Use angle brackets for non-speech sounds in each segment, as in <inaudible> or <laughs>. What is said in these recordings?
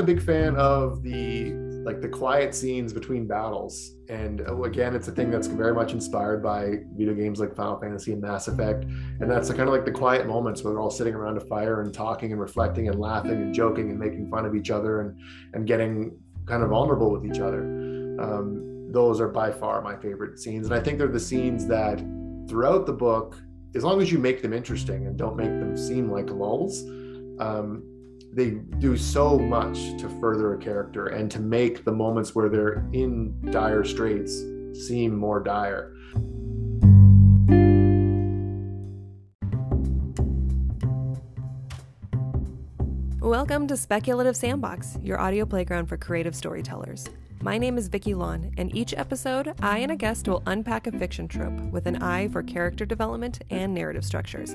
a big fan of the like the quiet scenes between battles. And oh, again, it's a thing that's very much inspired by video games like Final Fantasy and Mass Effect. And that's kind of like the quiet moments where they're all sitting around a fire and talking and reflecting and laughing and joking and making fun of each other and and getting kind of vulnerable with each other. Um, those are by far my favorite scenes. And I think they're the scenes that throughout the book, as long as you make them interesting and don't make them seem like lulls, um, they do so much to further a character and to make the moments where they're in dire straits seem more dire. Welcome to Speculative Sandbox, your audio playground for creative storytellers. My name is Vicki Lawn, and each episode, I and a guest will unpack a fiction trope with an eye for character development and narrative structures.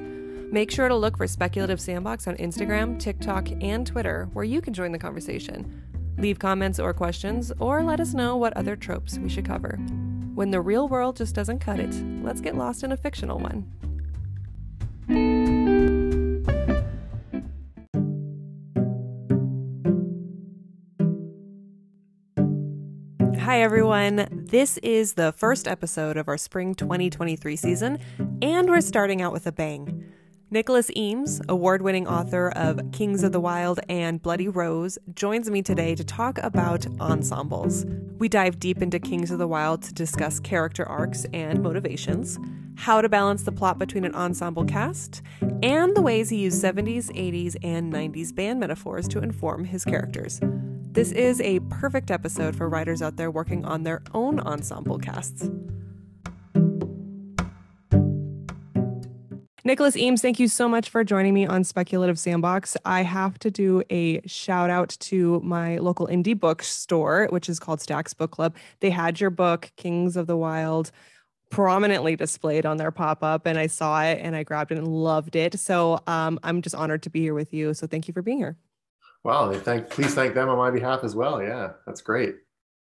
Make sure to look for Speculative Sandbox on Instagram, TikTok, and Twitter, where you can join the conversation. Leave comments or questions, or let us know what other tropes we should cover. When the real world just doesn't cut it, let's get lost in a fictional one. Hi, everyone. This is the first episode of our spring 2023 season, and we're starting out with a bang. Nicholas Eames, award winning author of Kings of the Wyld and Bloody Rose, joins me today to talk about ensembles. We dive deep into Kings of the Wyld to discuss character arcs and motivations, how to balance the plot between an ensemble cast, and the ways he used 70s, 80s, and 90s band metaphors to inform his characters. This is a perfect episode for writers out there working on their own ensemble casts. Nicholas Eames, thank you so much for joining me on Speculative Sandbox. I have to do a shout out to my local indie bookstore, which is called Stacks Book Club. They had your book, Kings of the Wyld prominently displayed on their pop up, and I saw it and I grabbed it and loved it. So um, I'm just honored to be here with you. So thank you for being here. Wow, thank please thank them on my behalf as well. Yeah, that's great.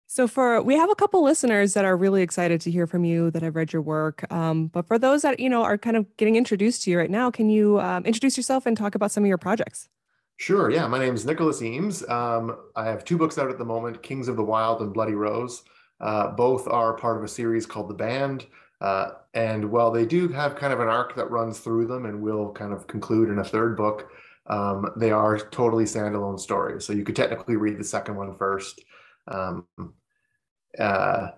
So for we have a couple listeners that are really excited to hear from you that have read your work. Um, but for those that you know are kind of getting introduced to you right now, can you um, introduce yourself and talk about some of your projects? Sure. Yeah, my name is Nicholas Eames. Um, I have two books out at the moment: Kings of the Wyld and Bloody Rose. Uh, both are part of a series called The Band. Uh, and while they do have kind of an arc that runs through them and will kind of conclude in a third book, um, they are totally standalone stories. So you could technically read the second one first. Um, uh,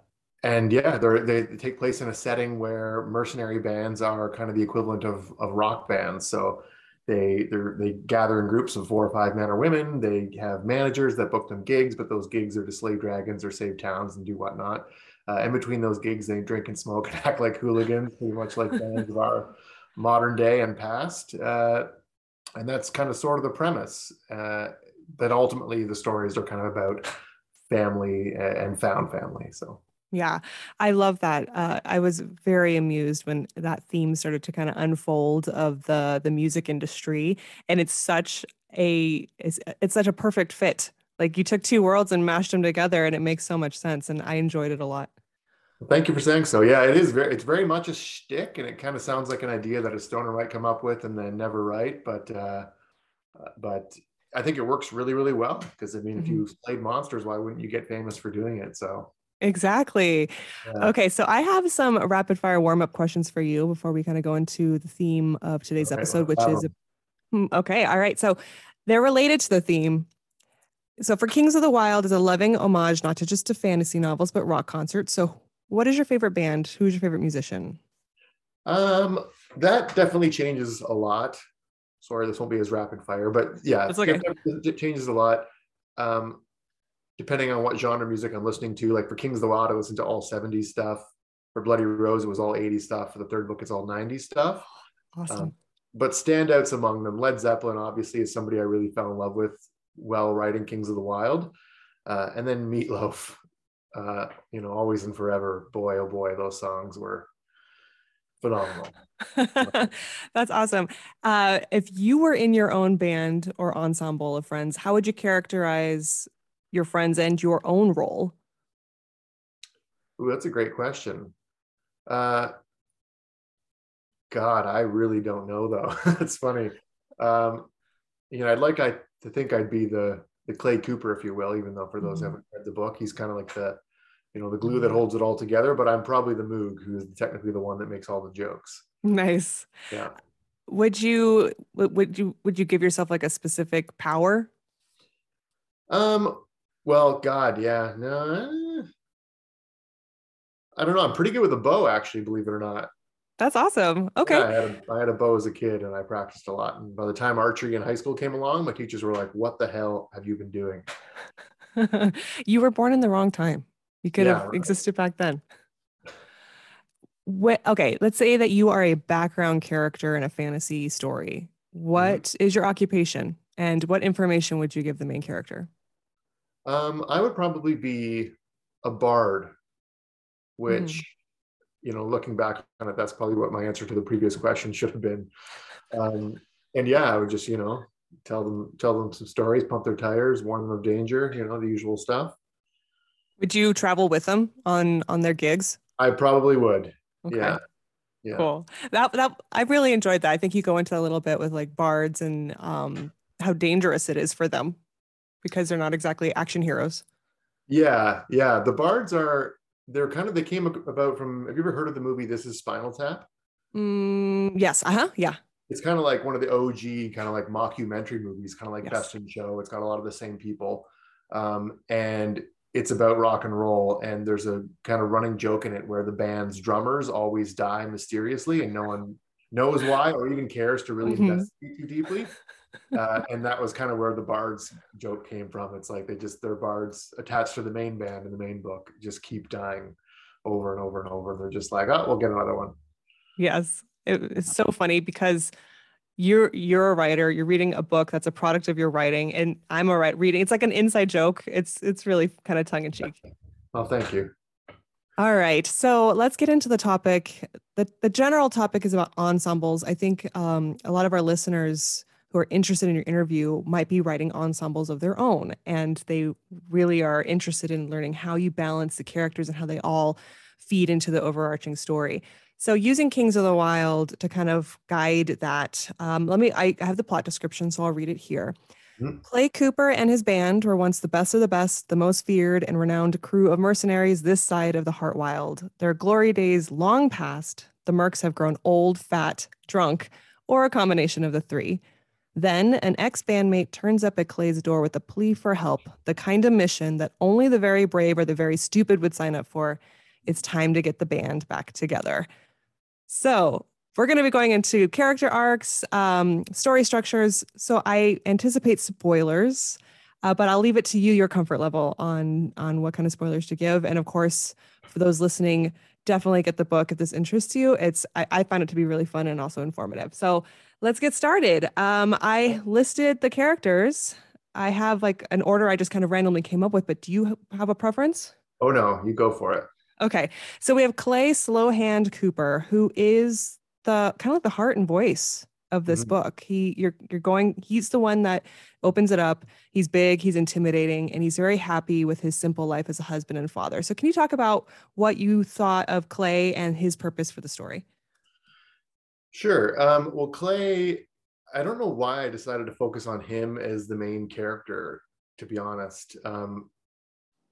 and yeah, they they take place in a setting where mercenary bands are kind of the equivalent of, of rock bands. So they they gather in groups of four or five men or women. They have managers that book them gigs, but those gigs are to slay dragons or save towns and do whatnot. Uh, in between those gigs, they drink and smoke and <laughs> act like hooligans, pretty much like <laughs> bands of our modern day and past. Uh, and that's kind of sort of the premise. Uh, but ultimately, the stories are kind of about family and found family. So yeah, I love that. Uh, I was very amused when that theme started to kind of unfold of the the music industry, and it's such a it's, it's such a perfect fit. Like you took two worlds and mashed them together, and it makes so much sense. And I enjoyed it a lot. Thank you for saying so. Yeah, it is very it's very much a shtick, and it kind of sounds like an idea that a stoner might come up with and then never write. But uh, uh but I think it works really, really well because I mean, mm-hmm. if you played monsters, why wouldn't you get famous for doing it? So exactly. Yeah. Okay, so I have some rapid fire warm up questions for you before we kind of go into the theme of today's okay, episode, which is hmm, okay. All right, so they're related to the theme. So for Kings of the Wyld is a loving homage not to just to fantasy novels but rock concerts. So what is your favorite band? Who's your favorite musician? Um, that definitely changes a lot sorry, this won't be as rapid fire, but yeah, okay. it, it, changes a lot. Um, depending on what genre music I'm listening to, like for Kings of the Wyld, I listen to all 70s stuff. For Bloody Rose, it was all 80s stuff. For the third book, it's all 90s stuff. <gasps> Awesome. Um, but standouts among them, Led Zeppelin obviously is somebody I really fell in love with while writing Kings of the Wyld. Uh, and then Meatloaf, uh, you know, Always and Forever. Boy, oh boy, those songs were phenomenal. <laughs> That's awesome. Uh, if you were in your own band or ensemble of friends, how would you characterize your friends and your own role? Ooh, that's a great question. Uh, God, I really don't know though. <laughs> it's funny. Um, you know, I'd like I to think I'd be the the Clay Cooper, if you will, even though for those Mhm. who haven't read the book, he's kind of like the, you know, the glue that holds it all together. But I'm probably the Moog, who is technically the one that makes all the jokes. Nice. Yeah. Would you would you would you give yourself like a specific power? Um. Well, God, yeah. No. I don't know. I'm pretty good with a bow, actually. Believe it or not. That's awesome. Yeah, Okay. I had a, I had a bow as a kid, and I practiced a lot. And by the time archery in high school came along, my teachers were like, "What the hell have you been doing?" <laughs> you were born in the wrong time. You could Yeah, have right. existed back then. What, okay, let's say that you are a background character in a fantasy story. Mm-hmm. What is your occupation and what information would you give the main character? Um, I would probably be a bard, which, you know, looking back on it, that's probably what my answer to the previous question should have been. Um, and yeah, I would just, you know, tell them tell them some stories, pump their tires, warn them of danger, you know, the usual stuff. Would you travel with them on on their gigs? I probably would. Okay. Yeah. Yeah. Cool. That that I really enjoyed that. I think you go into a little bit with like bards and um how dangerous it is for them because they're not exactly action heroes. Yeah. Yeah. The bards are they're kind of they came about from have you ever heard of the movie This is Spinal Tap? Mm, yes. Uh-huh. Yeah. it's kind of like one of the OG kind of like mockumentary movies, kind of like Yes. Best in Show. It's got a lot of the same people. Um, and it's about rock and roll. And there's a kind of running joke in it where the band's drummers always die mysteriously and no one knows why or even cares to really Mhm. investigate too deeply. Uh, and that was kind of where the bards joke came from. It's like they just, their bards attached to the main band in the main book just keep dying over and over and over. And they're just like, oh, we'll get another one. Yes. It, it's so funny because you're you're a writer, you're reading a book that's a product of your writing, and I'm a write reading. It's like an inside joke. It's it's really kind of tongue in cheek. Oh, thank you. All right, so let's get into the topic. the The general topic is about ensembles. I think um, a lot of our listeners who are interested in your interview might be writing ensembles of their own, and they really are interested in learning how you balance the characters and how they all feed into the overarching story. So, using Kings of the Wyld to kind of guide that, um, let me. I have the plot description, so I'll read it here. Mhm. Clay Cooper and his band were once the best of the best, the most feared and renowned crew of mercenaries this side of the Heartwyld. Their glory days long past, the Mercs have grown old, fat, drunk, or a combination of the three. Then an ex bandmate turns up at Clay's door with a plea for help, the kind of mission that only the very brave or the very stupid would sign up for. It's time to get the band back together. So, we're going to be going into character arcs, um, story structures. So, I anticipate spoilers, uh, but I'll leave it to you, your comfort level on on what kind of spoilers to give. And of course, for those listening, definitely get the book if this interests you. It's I, I find it to be really fun and also informative. So, let's get started. Um, I listed the characters. I have like an order I just kind of randomly came up with, but do you have a preference? Oh no, you go for it. Okay. So we have Clay Slowhand Cooper, who is the kind of like the heart and voice of this Mhm. book. He you're you're going, he's the one that opens it up. He's big, he's intimidating, and he's very happy with his simple life as a husband and father. So can you talk about what you thought of Clay and his purpose for the story? Sure. Um, well, Clay, I don't know why I decided to focus on him as the main character, to be honest. Um,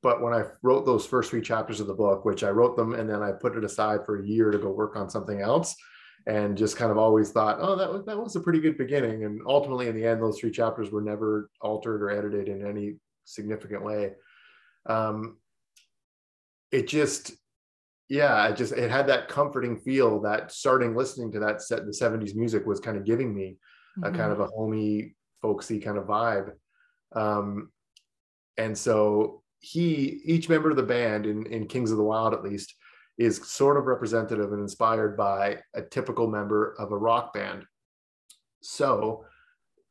but when I wrote those first three chapters of the book, which I wrote them and then I put it aside for a year to go work on something else, and just kind of always thought, oh, that was that was a pretty good beginning. And ultimately, in the end, those three chapters were never altered or edited in any significant way. Um, it just yeah it just it had that comforting feel that starting listening to that set the 70s music was kind of giving me a kind of a homey folksy kind of vibe um and so he each member of the band in in kings of the wyld at least is sort of representative and inspired by a typical member of a rock band. So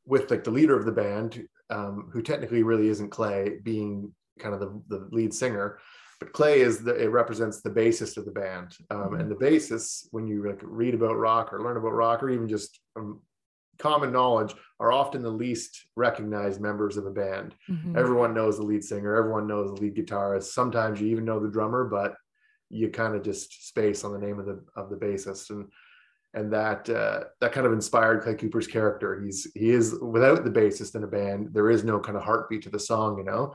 with like the leader of the band um, who technically really isn't clay being kind of the, the lead singer but clay is the it represents the bassist of the band. Um, and the bassists when you like read about rock or learn about rock or even just from common knowledge are often the least recognized members of a band Mhm. everyone knows the lead singer everyone knows the lead guitarist sometimes you even know the drummer but you kind of just space on the name of the of the bassist and and that uh, that kind of inspired Clay Cooper's character. He's he is without the bassist in a band, there is no kind of heartbeat to the song, you know.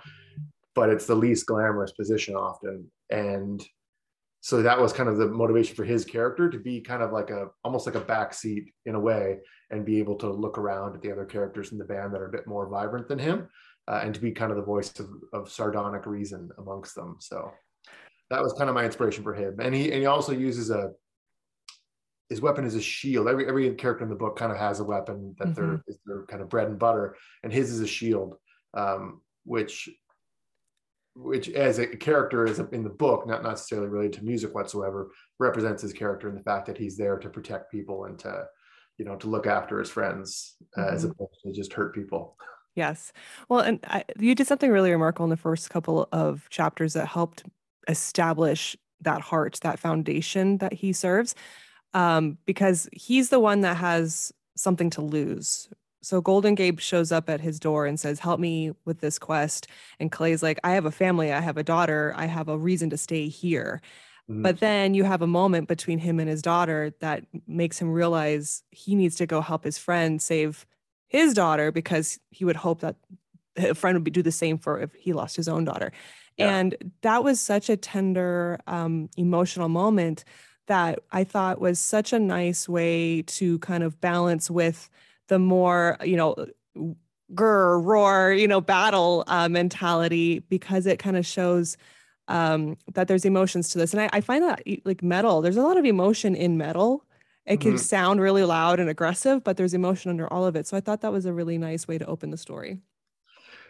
But it's the least glamorous position often, and so that was kind of the motivation for his character to be kind of like a almost like a backseat in a way, and be able to look around at the other characters in the band that are a bit more vibrant than him, uh, and to be kind of the voice of, of sardonic reason amongst them. So that was kind of my inspiration for him, and he and he also uses a his weapon is a shield. Every every character in the book kind of has a weapon that mm-hmm. they're their kind of bread and butter, and his is a shield, um, which which as a character is in the book, not necessarily related to music whatsoever, represents his character and the fact that he's there to protect people and to, you know, to look after his friends uh, mm-hmm. as opposed to just hurt people. Yes. Well, and I, you did something really remarkable in the first couple of chapters that helped establish that heart, that foundation that he serves um, because he's the one that has something to lose. So Golden Gabe shows up at his door and says, Help me with this quest. And Clay's like, I have a family, I have a daughter, I have a reason to stay here. Mm-hmm. But then you have a moment between him and his daughter that makes him realize he needs to go help his friend save his daughter because he would hope that a friend would be, do the same for if he lost his own daughter. Yeah. And that was such a tender, um, emotional moment that I thought was such a nice way to kind of balance with the more, you know, grr, roar, you know, battle uh, mentality because it kind of shows um, that there's emotions to this. And I, I, find that like metal, there's a lot of emotion in metal. It can mm-hmm. sound really loud and aggressive, but there's emotion under all of it. So I thought that was a really nice way to open the story.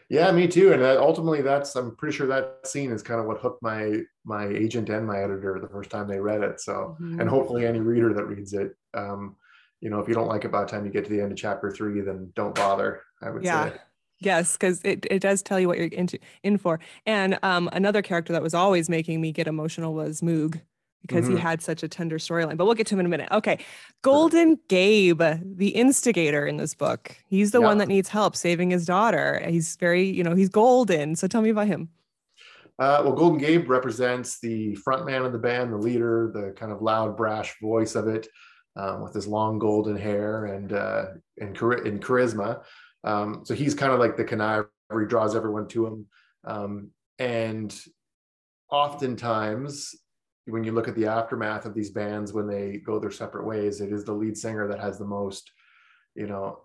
Yeah, me too. And uh, ultimately, that's I'm pretty sure that scene is kind of what hooked my my agent and my editor the first time they read it. So, mm-hmm. and hopefully, any reader that reads it, um, you know, if you don't like it by the time you get to the end of chapter three, then don't bother. I would yeah. say. Yes, because it, it does tell you what you're into in for. And um, another character that was always making me get emotional was Moog because mm-hmm. he had such a tender storyline. But we'll get to him in a minute. Okay. Golden Gabe, the instigator in this book. He's the yeah. one that needs help saving his daughter. He's very, you know, he's golden. So tell me about him. Uh, well, Golden Gabe represents the front man of the band, the leader, the kind of loud, brash voice of it, um, with his long golden hair and uh, and, char- and charisma. Um, so he's kind of like the conniver. He draws everyone to him, um, and oftentimes when you look at the aftermath of these bands when they go their separate ways, it is the lead singer that has the most, you know,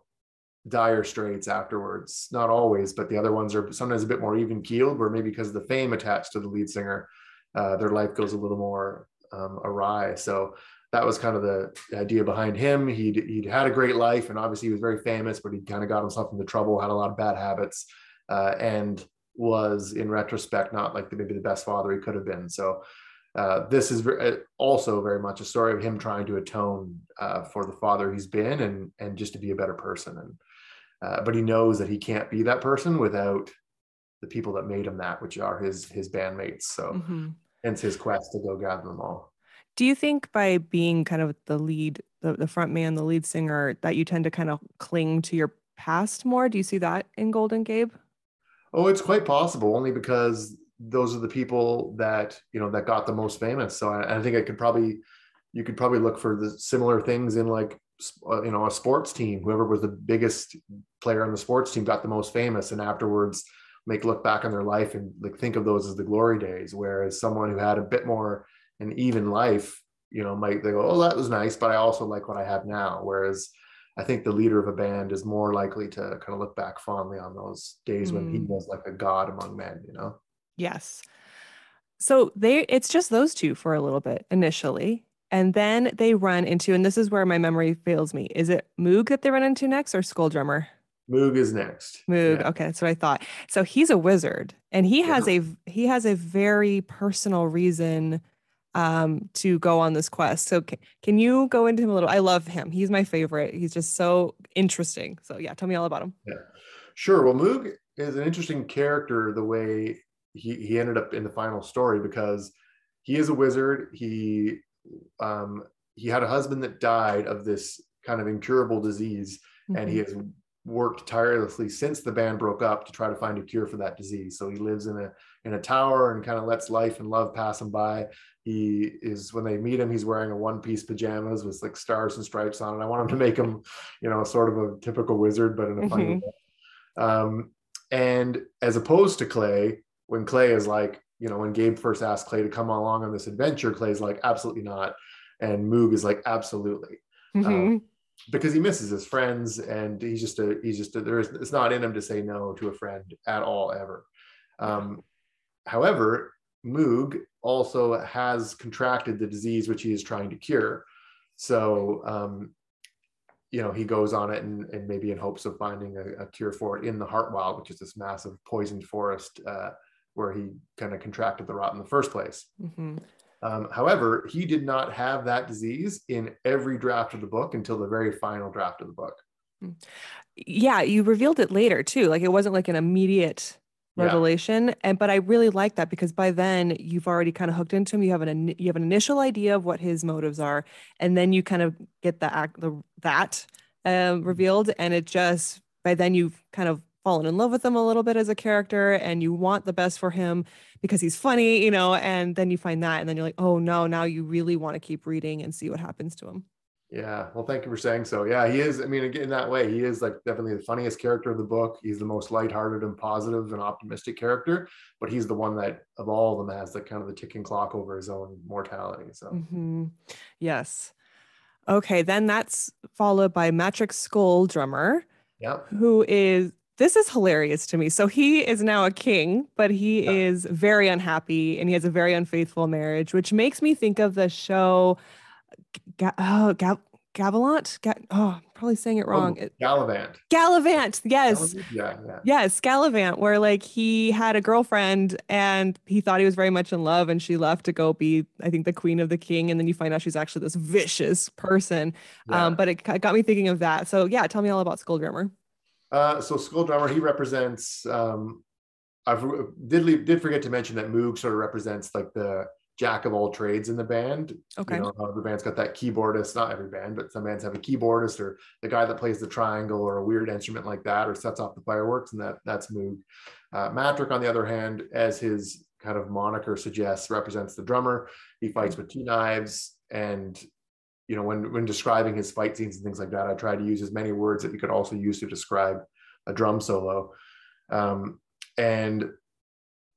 dire straits afterwards. Not always, but the other ones are sometimes a bit more even keeled, where maybe because of the fame attached to the lead singer, uh, their life goes a little more um, awry. So that was kind of the idea behind him. He'd, he'd had a great life and obviously he was very famous, but he kind of got himself into trouble, had a lot of bad habits, uh, and was in retrospect not like the, maybe the best father he could have been. So uh, this is uh, also very much a story of him trying to atone uh, for the father he's been and and just to be a better person and uh, but he knows that he can't be that person without the people that made him that which are his his bandmates so mm-hmm. hence his quest to go gather them all do you think by being kind of the lead the, the front man the lead singer that you tend to kind of cling to your past more do you see that in golden gabe oh it's quite possible only because those are the people that you know that got the most famous. So I, I think I could probably you could probably look for the similar things in like uh, you know a sports team. Whoever was the biggest player on the sports team got the most famous, and afterwards make look back on their life and like think of those as the glory days. Whereas someone who had a bit more an even life, you know, might they go, oh that was nice, but I also like what I have now. Whereas I think the leader of a band is more likely to kind of look back fondly on those days mm. when he mm. was like a god among men, you know. Yes. So they it's just those two for a little bit initially. And then they run into, and this is where my memory fails me. Is it Moog that they run into next or Skull Drummer? Moog is next. Moog. Yeah. Okay, that's what I thought. So he's a wizard, and he has yeah. a he has a very personal reason um, to go on this quest. So can, can you go into him a little? I love him. He's my favorite. He's just so interesting. So yeah, tell me all about him. Yeah, sure. Well, Moog is an interesting character. The way he he ended up in the final story because he is a wizard. He um, he had a husband that died of this kind of incurable disease, mm-hmm. and he mm-hmm. has worked tirelessly since the band broke up to try to find a cure for that disease. So he lives in a in a tower and kind of lets life and love pass him by. He is when they meet him, he's wearing a one piece pajamas with like stars and stripes on it. I want him to make him, you know, sort of a typical wizard, but in a funny Mhm. way. Um, and as opposed to Clay, when Clay is like, you know, when Gabe first asked Clay to come along on this adventure, Clay's like, absolutely not. And Moog is like, absolutely Mhm. because he misses his friends and he's just a he's just a, there's it's not in him to say no to a friend at all ever um, however moog also has contracted the disease which he is trying to cure so um, you know he goes on it and, and maybe in hopes of finding a, a cure for it in the heartwyld which is this massive poisoned forest uh, where he kind of contracted the rot in the first place Mhm. um, however, he did not have that disease in every draft of the book until the very final draft of the book. yeah you revealed it later too like it wasn't like an immediate Yeah. revelation and but i really like that because by then you've already kind of hooked into him. You have an you have an initial idea of what his motives are and then you kind of get the act the that um, revealed and it just by then you've kind of fallen in love with him a little bit as a character and you want the best for him because he's funny you know and then you find that and then you're like oh no now you really want to keep reading and see what happens to him Yeah, well, thank you for saying so. Yeah, he is. I mean, again, in that way, he is like definitely the funniest character of the book. He's the most lighthearted and positive and optimistic character, but he's the one that of all of them has the kind of the ticking clock over his own mortality. So hmm Yes. Okay, then that's followed by Matrick Skull Drummer, yeah, who is this is hilarious to me. So he is now a king, but he Yeah. is very unhappy and he has a very unfaithful marriage, which makes me think of the show Ga- oh, Ga- Gavilant. Ga- oh, I'm probably saying it wrong. Oh, Galavant. Galavant. Yes. Yeah, yeah. Yes, Galavant, where like he had a girlfriend and he thought he was very much in love, and she left to go be, I think, the queen of the king. And then you find out she's actually this vicious person. yeah. Um, but it got me thinking of that. So yeah, tell me all about Skull Drummer. Uh, so Skull Drummer, he represents. Um, I did leave, did forget to mention that Moog sort of represents like the jack of all trades in the band. Okay. You know, the band's got that keyboardist. Not every band, but some bands have a keyboardist or the guy that plays the triangle or a weird instrument like that or sets off the fireworks, and that that's Moog. Uh, Matrick, on the other hand, as his kind of moniker suggests, represents the drummer. He fights with two knives and you know, when when describing his fight scenes and things like that, I try to use as many words that you could also use to describe a drum solo. Um, and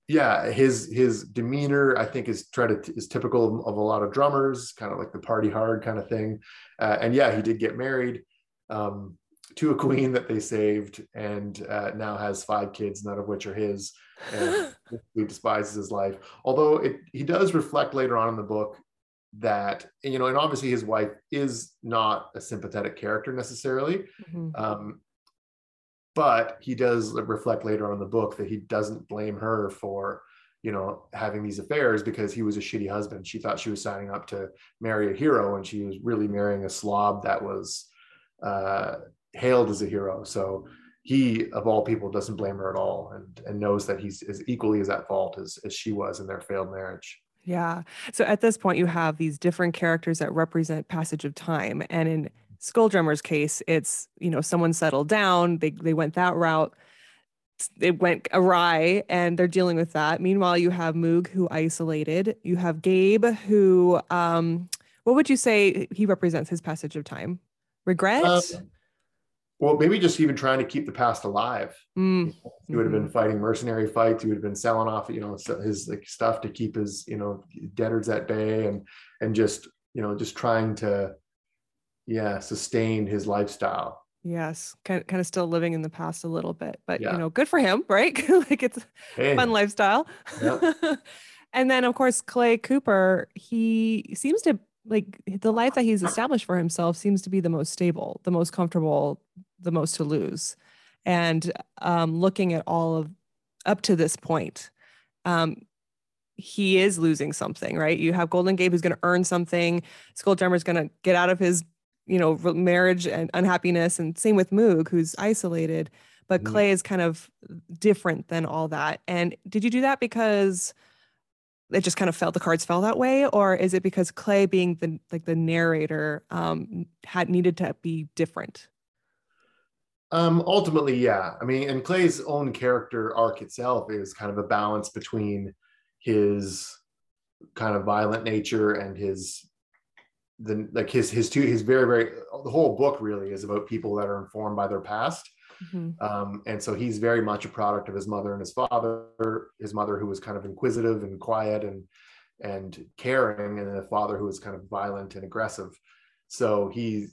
yeah, his his demeanor, I think, is try to is typical of, of a lot of drummers, kind of like the party hard kind of thing. Uh, and yeah, he did get married um, to a queen that they saved, and uh, now has five kids, none of which are his. And <laughs> he despises his life. Although it, he does reflect later on in the book that you know and obviously his wife is not a sympathetic character necessarily Mhm. um, but he does reflect later on in the book that he doesn't blame her for you know having these affairs because he was a shitty husband she thought she was signing up to marry a hero and she was really marrying a slob that was uh, hailed as a hero so he of all people doesn't blame her at all and and knows that he's as equally as at fault as, as she was in their failed marriage Yeah. So at this point, you have these different characters that represent passage of time. And in Skull Drummer's case, it's, you know, someone settled down, they, they went that route, it went awry, and they're dealing with that. Meanwhile, you have Moog, who isolated. You have Gabe, who, um, what would you say he represents his passage of time? Regret? Uh, well maybe just even trying to keep the past alive Mm, he would have been fighting mercenary fights he would have been selling off you know his like stuff to keep his you know debtors at bay and and just you know just trying to yeah sustain his lifestyle yes. Kind, kind of still living in the past a little bit, but, Yeah. you know, good for him, right? <laughs> like it's, hey, fun lifestyle. Yeah. <laughs> and then of course Clay Cooper, he seems to like the life that he's established for himself seems to be the most stable, the most comfortable, the most to lose. And um, looking at all of up to this point, um, he is losing something, right? You have Golden Gabe who's going to earn something. Skull Drummer's going to get out of his, you know, marriage and unhappiness, and same with Moog, who's isolated. But Mhm. Clay is kind of different than all that. And did you do that because it just kind of felt the cards fell that way, or is it because Clay, being the like the narrator, um, had needed to be different? um ultimately yeah i mean and clay's own character arc itself is kind of a balance between his kind of violent nature and his the like his his two his very very the whole book really is about people that are informed by their past. Mm-hmm. um, and so he's very much a product of his mother and his father his mother who was kind of inquisitive and quiet and and caring and a father who was kind of violent and aggressive. So he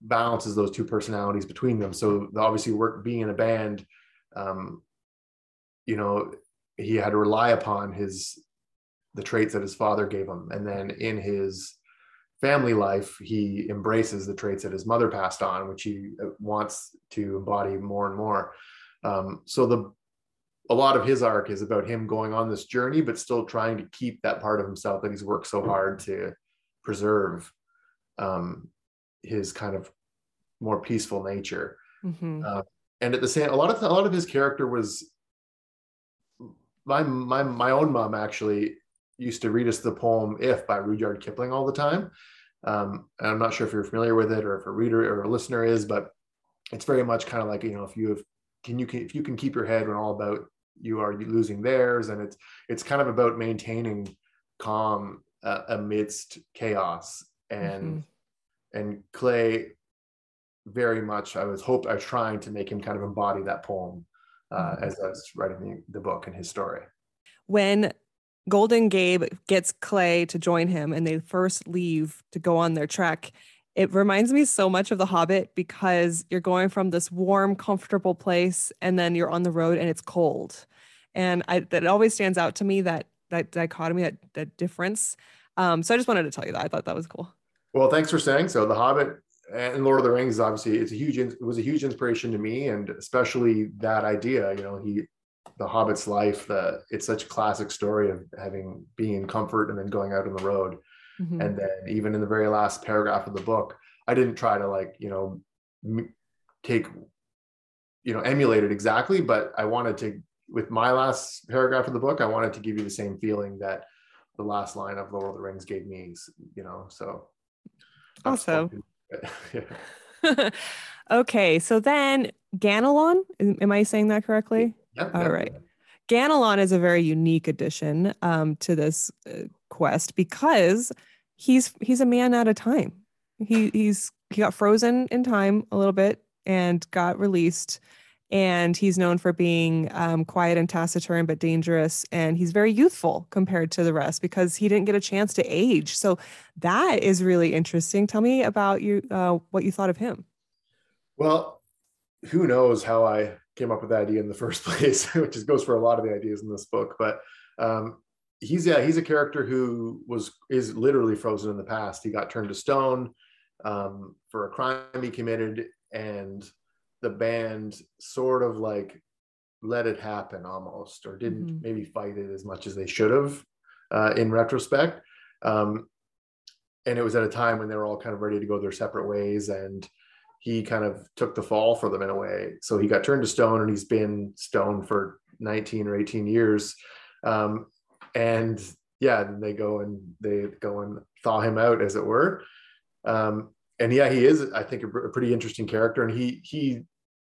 balances those two personalities between them. So obviously work being in a band um, you know he had to rely upon his the traits that his father gave him. And then in his family life he embraces the traits that his mother passed on which he uh, wants to embody more and more. Um, so the a lot of his arc is about him going on this journey but still trying to keep that part of himself that he's worked so hard to preserve um, his kind of more peaceful nature. Mm-hmm. uh, and at the same a lot of a lot of his character was my my my own mom actually used to read us the poem "If" by Rudyard Kipling all the time. Um, and I'm not sure if you're familiar with it or if a reader or a listener is, but it's very much kind of like you know if you have can you can if you can keep your head when all about you are losing theirs, and it's it's kind of about maintaining calm uh, amidst chaos and mm-hmm. and Clay very much I was hope I was trying to make him kind of embody that poem uh, mm-hmm. as I was writing the, the book and his story. When Golden Gabe gets Clay to join him and they first leave to go on their trek, it reminds me so much of The Hobbit because you're going from this warm, comfortable place and then you're on the road and it's cold. And I, that always stands out to me that that dichotomy, that, that difference. Um, so I just wanted to tell you that. I thought that was cool. Well, thanks for saying so. The Hobbit and Lord of the Rings, obviously, it's a huge. It was a huge inspiration to me, and especially that idea. You know, he, the Hobbit's life. The it's such a classic story of having being in comfort and then going out on the road, mm-hmm. and then even in the very last paragraph of the book, I didn't try to like you know take you know emulate it exactly, but I wanted to with my last paragraph of the book, I wanted to give you the same feeling that the last line of Lord of the Rings gave me. You know, so awesome. <laughs> <laughs> okay, so then Ganelon, am I saying that correctly? Yep, All right. Ganelon is a very unique addition um, to this uh, quest because he's he's a man at a time. He he's he got frozen in time a little bit and got released and he's known for being um, quiet and taciturn but dangerous and he's very youthful compared to the rest because he didn't get a chance to age so that is really interesting tell me about you uh, what you thought of him well who knows how i came up with that idea in the first <laughs> place which is, goes for a lot of the ideas in this book but um, he's yeah he's a character who was is literally frozen in the past he got turned to stone um, for a crime he committed and the band sort of like let it happen almost, or didn't mm-hmm. maybe fight it as much as they should have uh, in retrospect. Um, and it was at a time when they were all kind of ready to go their separate ways, and he kind of took the fall for them in a way. So he got turned to stone, and he's been stone for 19 or 18 years. Um, and yeah, then they go and they go and thaw him out, as it were. Um, and yeah, he is, I think, a, a pretty interesting character, and he he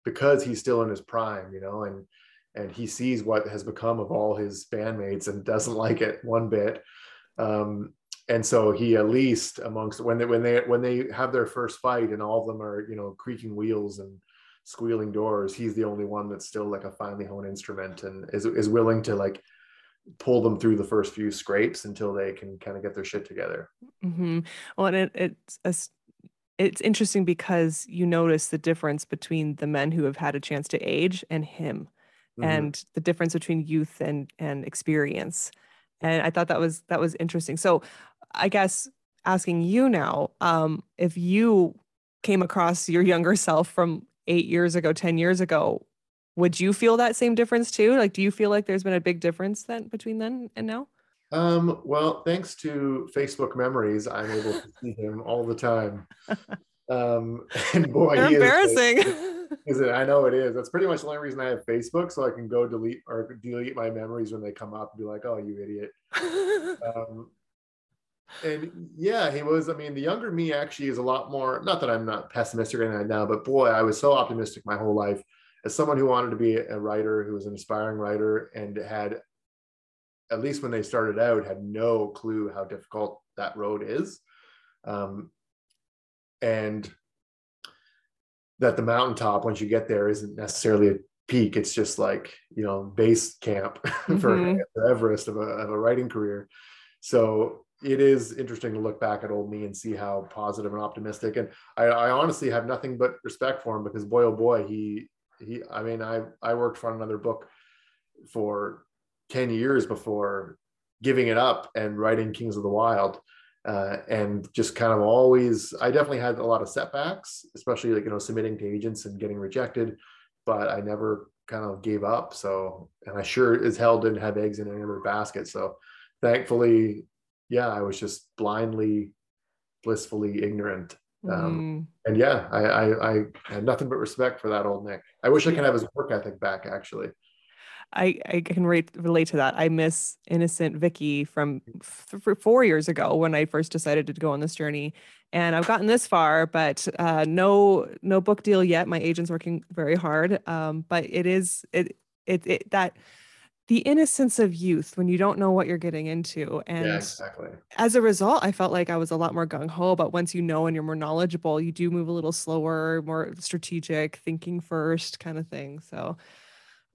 because he's still in his prime, you know, and and he sees what has become of all his bandmates and doesn't <laughs> like it one bit. Um, and so he at least amongst when they when they when they have their first fight and all of them are you know creaking wheels and squealing doors, he's the only one that's still like a finely honed instrument and is is willing to like pull them through the first few scrapes until they can kind of get their shit together. Mm-hmm. Well, and it, it's a it's interesting because you notice the difference between the men who have had a chance to age and him mm-hmm. and the difference between youth and and experience and i thought that was that was interesting so i guess asking you now um if you came across your younger self from 8 years ago 10 years ago would you feel that same difference too like do you feel like there's been a big difference then between then and now um, well, thanks to Facebook memories, I'm able to see <laughs> him all the time. Um, <laughs> and boy, They're he embarrassing. Is, is it? I know it is. That's pretty much the only reason I have Facebook, so I can go delete or delete my memories when they come up and be like, "Oh, you idiot." <laughs> um, and yeah, he was. I mean, the younger me actually is a lot more. Not that I'm not pessimistic right now, but boy, I was so optimistic my whole life. As someone who wanted to be a writer, who was an aspiring writer, and had at least when they started out, had no clue how difficult that road is. Um, and that the mountaintop, once you get there, isn't necessarily a peak. It's just like, you know, base camp <laughs> mm-hmm. for Everest of a, of a writing career. So it is interesting to look back at old me and see how positive and optimistic. And I, I honestly have nothing but respect for him because boy, oh boy, he, he, I mean, I, I worked on another book for 10 years before giving it up and writing Kings of the Wyld. Uh, and just kind of always, I definitely had a lot of setbacks, especially like, you know, submitting to agents and getting rejected, but I never kind of gave up. So, and I sure as hell didn't have eggs in any other basket. So thankfully, yeah, I was just blindly, blissfully ignorant. Um, mm. And yeah, I, I, I had nothing but respect for that old Nick. I wish I could have his work ethic back actually. I, I can relate, relate to that. I miss innocent Vicky from th- four years ago when I first decided to go on this journey, and I've gotten this far, but uh, no no book deal yet. My agent's working very hard, um, but it is it, it it that the innocence of youth when you don't know what you're getting into and yeah, exactly. as a result i felt like i was a lot more gung-ho but once you know and you're more knowledgeable you do move a little slower more strategic thinking first kind of thing so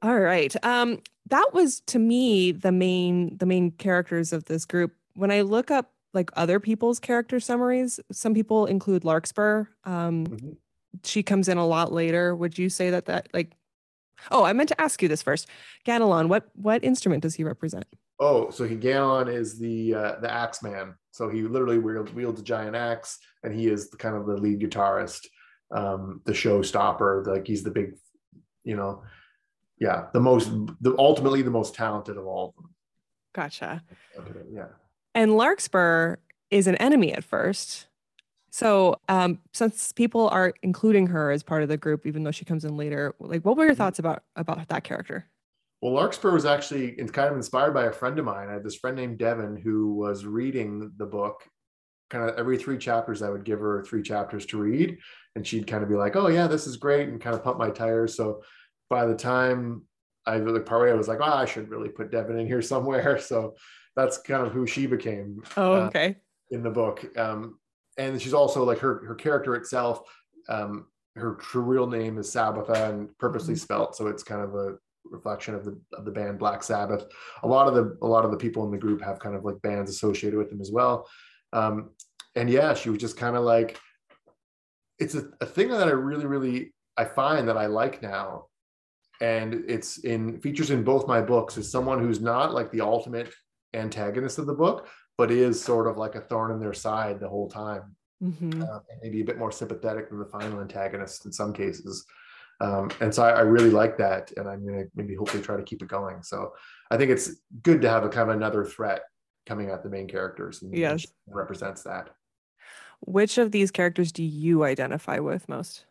all right um that was to me the main the main characters of this group when i look up like other people's character summaries some people include larkspur um mm-hmm. she comes in a lot later would you say that that like Oh, I meant to ask you this first. Ganelon, what what instrument does he represent? Oh, so he Ganelon is the uh, the axe man. So he literally wields, wields a giant axe, and he is the, kind of the lead guitarist, um, the showstopper. Like he's the big, you know, yeah, the most, the ultimately the most talented of all of them. Gotcha. Yeah. And Larkspur is an enemy at first. So, um, since people are including her as part of the group, even though she comes in later, like, what were your mm-hmm. thoughts about about that character? Well, Larkspur was actually kind of inspired by a friend of mine. I had this friend named Devin who was reading the book. Kind of every three chapters, I would give her three chapters to read, and she'd kind of be like, "Oh yeah, this is great," and kind of pump my tires. So, by the time I like partway, I was like, "Oh, I should really put Devin in here somewhere." <laughs> So, that's kind of who she became. Oh, uh, okay. Uh, in the book, um, and she's also like her her character itself. Um, her true real name is Sabbatha and purposely mm-hmm. spelt, so it's kind of a reflection of the of the band Black Sabbath. A lot of the a lot of the people in the group have kind of like bands associated with them as well. Um, and yeah, she was just kind of like it's a, a thing that I really really I find that I like now, and it's in features in both my books is someone who's not like the ultimate antagonist of the book, but is sort of like a thorn in their side the whole time. Mm-hmm. Uh, maybe a bit more sympathetic than the final antagonist in some cases. Um, and so I, I, really like that, and I'm gonna maybe hopefully try to keep it going. So I think it's good to have a kind of another threat coming at the main characters. And yes, represents that. Which of these characters do you identify with most?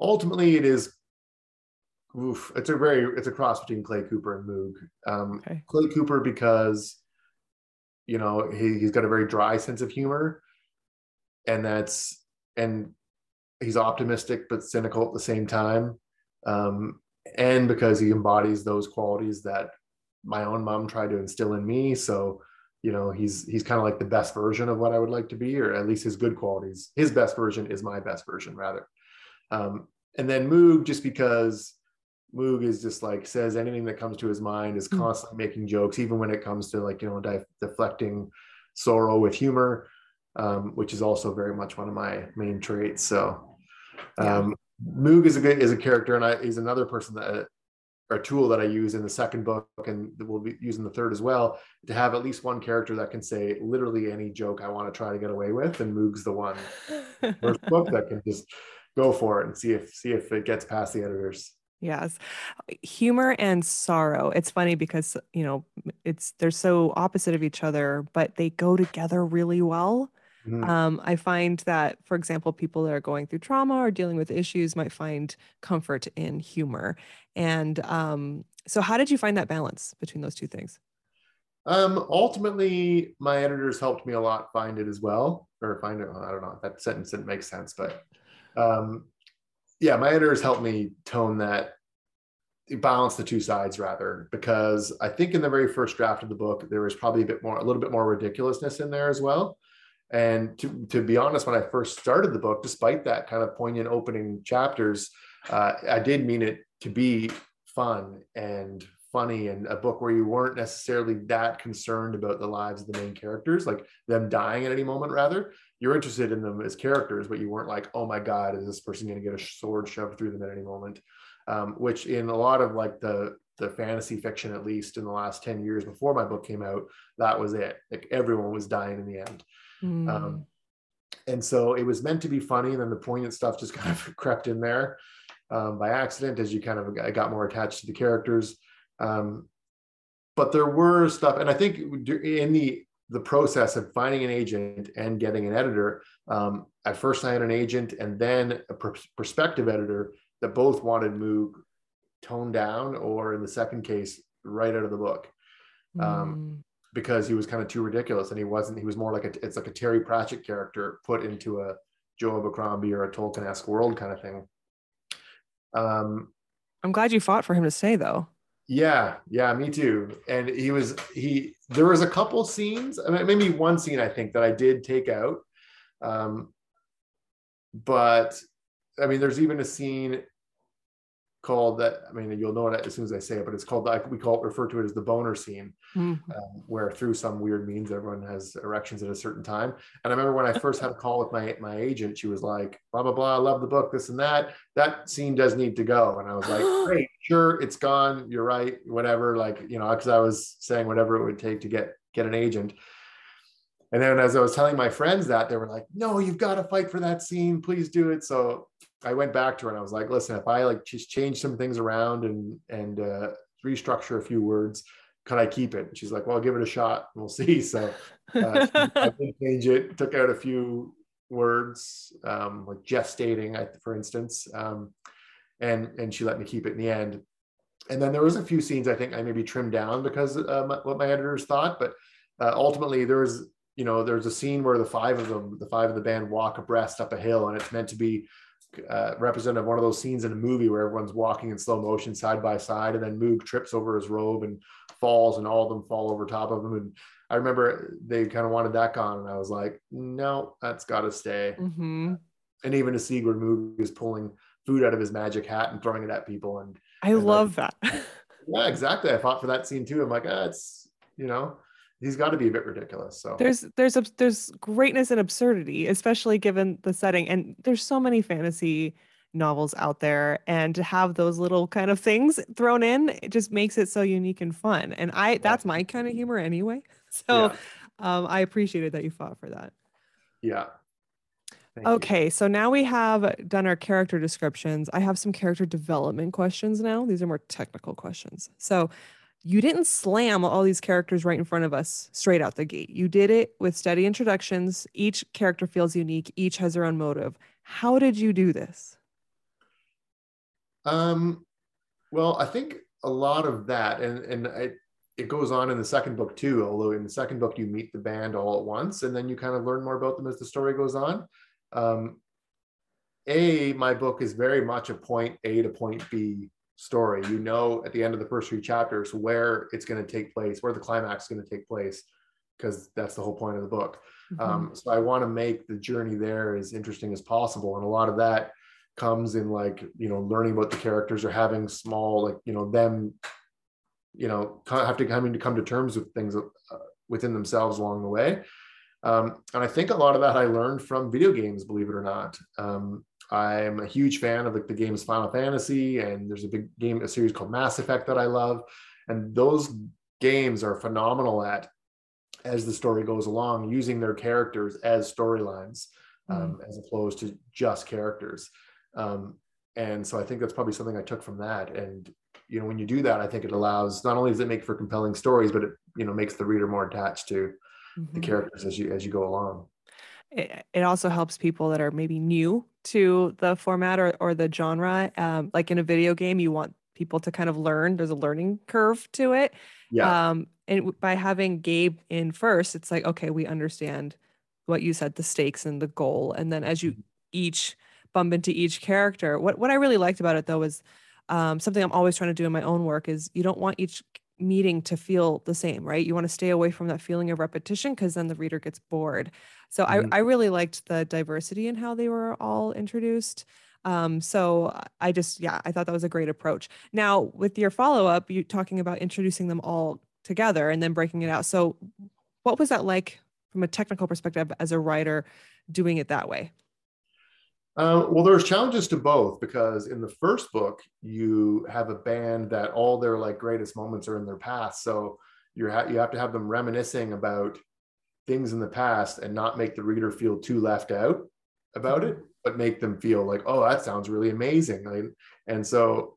Ultimately, it is. Oof, it's a very it's a cross between Clay Cooper and Moog. Um, okay. Clay Cooper because you know he, he's got a very dry sense of humor. And that's and he's optimistic but cynical at the same time. Um, and because he embodies those qualities that my own mom tried to instill in me. So you know he's he's kind of like the best version of what i would like to be or at least his good qualities. His best version is my best version rather. Um, and then moog just because Moog is just like says anything that comes to his mind, is hmm. constantly making jokes, even when it comes to like, you know, def- deflecting sorrow with humor, um, which is also very much one of my main traits. So, um, yeah. Moog is a good, is a character and I, he's another person that, or tool that I use in the second book and we'll be using the third as well to have at least one character that can say literally any joke I want to try to get away with. And Moog's the one <laughs> first book that can just go for it and see if, see if it gets past the editors. Yes. Humor and sorrow. It's funny because, you know, it's they're so opposite of each other, but they go together really well. Mm-hmm. Um, I find that, for example, people that are going through trauma or dealing with issues might find comfort in humor. And um, so, how did you find that balance between those two things? Um, ultimately, my editors helped me a lot find it as well, or find it. I don't know. That sentence didn't make sense, but um, yeah, my editors helped me tone that balance the two sides rather because i think in the very first draft of the book there was probably a bit more a little bit more ridiculousness in there as well. And to, to be honest when i first started the book despite that kind of poignant opening chapters uh, i did mean it to be fun and funny and a book where you weren't necessarily that concerned about the lives of the main characters like them dying at any moment rather you're interested in them as characters but you weren't like oh my god is this person going to get a sword shoved through them at any moment? Um, which in a lot of like the the fantasy fiction at least in the last 10 years before my book came out that was it. Like everyone was dying in the end. Mm. um, and so it was meant to be funny and then the poignant stuff just <laughs> kind of crept in there um, by accident as you kind of got more attached to the characters. Um, but there were stuff and i think in the the process of finding an agent and getting an editor um, at first i had an agent and then a pr- prospective editor that both wanted Moog toned down, or in the second case, right out of the book, um, mm. because he was kind of too ridiculous, and he wasn't. He was more like a. It's like a Terry Pratchett character put into a Joe Abercrombie or a Tolkien-esque world kind of thing. Um, I'm glad you fought for him to stay, though. Yeah, yeah, me too. And he was he. There was a couple scenes, I mean, maybe one scene I think that I did take out, um, but I mean, there's even a scene called that. I mean, you'll know it as soon as I say it, but it's called like we call it refer to it as the boner scene, mm-hmm. um, where through some weird means everyone has erections at a certain time. And I remember when I first had a call with my my agent, she was like, blah blah blah, I love the book, this and that. That scene does need to go, and I was like, <gasps> great, sure, it's gone. You're right, whatever. Like you know, because I was saying whatever it would take to get get an agent. And then as I was telling my friends that, they were like, no, you've got to fight for that scene. Please do it. So I went back to her and I was like, listen, if I like just change some things around and and uh, restructure a few words, can I keep it? And she's like, well, I'll give it a shot. We'll see. <laughs> So uh, I <laughs> did change it, took out a few words, um, like gestating, for instance, um, and and she let me keep it in the end. And then there was a few scenes I think I maybe trimmed down because uh, my, what my editors thought, but uh, ultimately there was you know there's a scene where the five of them, the five of the band, walk abreast up a hill, and it's meant to be uh, representative one of those scenes in a movie where everyone's walking in slow motion side by side, and then Moog trips over his robe and falls, and all of them fall over top of him. And I remember they kind of wanted that gone, and I was like, no, that's got to stay. Mm-hmm. And even a where Moog is pulling food out of his magic hat and throwing it at people, and I and love that. yeah, exactly. I fought for that scene too. I'm like, ah, it's you know he's got to be a bit ridiculous. So there's there's a, there's greatness and absurdity, especially given the setting. And there's so many fantasy novels out there, and to have those little kind of things thrown in, it just makes it so unique and fun. And I that's my kind of humor anyway. <laughs> So yeah. um, I appreciated that you fought for that. Yeah. Thank okay, you. so now we have done our character descriptions. I have some character development questions now. These are more technical questions. So, you didn't slam all these characters right in front of us straight out the gate. You did it with steady introductions. Each character feels unique, each has their own motive. How did you do this? Um, well, I think a lot of that, and and it, it goes on in the second book too. Although in the second book you meet the band all at once, and then you kind of learn more about them as the story goes on. Um, a, my book is very much a point A to point B story. You know at the end of the first three chapters where it's going to take place, where the climax is going to take place, because that's the whole point of the book. Mm-hmm. Um, so I want to make the journey there as interesting as possible, and a lot of that comes in like you know learning about the characters or having small like you know them you know have to coming to come to terms with things uh, within themselves along the way um, and i think a lot of that i learned from video games believe it or not um, I'm a huge fan of like the games Final Fantasy, and there's a big game, a series called Mass Effect that I love. And those games are phenomenal at, as the story goes along, using their characters as storylines, um, mm. as opposed to just characters. Um, and so I think that's probably something I took from that. And you know, when you do that, I think it allows not only does it make for compelling stories, but it you know makes the reader more attached to mm-hmm. the characters as you as you go along it, it also helps people that are maybe new to the format or, or the genre. Um, like in a video game, you want people to kind of learn. There's a learning curve to it. Yeah. Um, and by having Gabe in first, it's like, okay, we understand what you said, the stakes and the goal. And then as you mm-hmm. each bump into each character, what, what I really liked about it though was um, something I'm always trying to do in my own work is you don't want each meeting to feel the same, right? You want to stay away from that feeling of repetition because then the reader gets bored. So mm-hmm. I, I really liked the diversity in how they were all introduced. Um, so I just, yeah, I thought that was a great approach. Now, with your follow up, you talking about introducing them all together and then breaking it out. So, what was that like from a technical perspective as a writer doing it that way? Uh, well, there's challenges to both because in the first book, you have a band that all their like greatest moments are in their past. So you ha- you have to have them reminiscing about things in the past and not make the reader feel too left out about it, but make them feel like, oh, that sounds really amazing. and so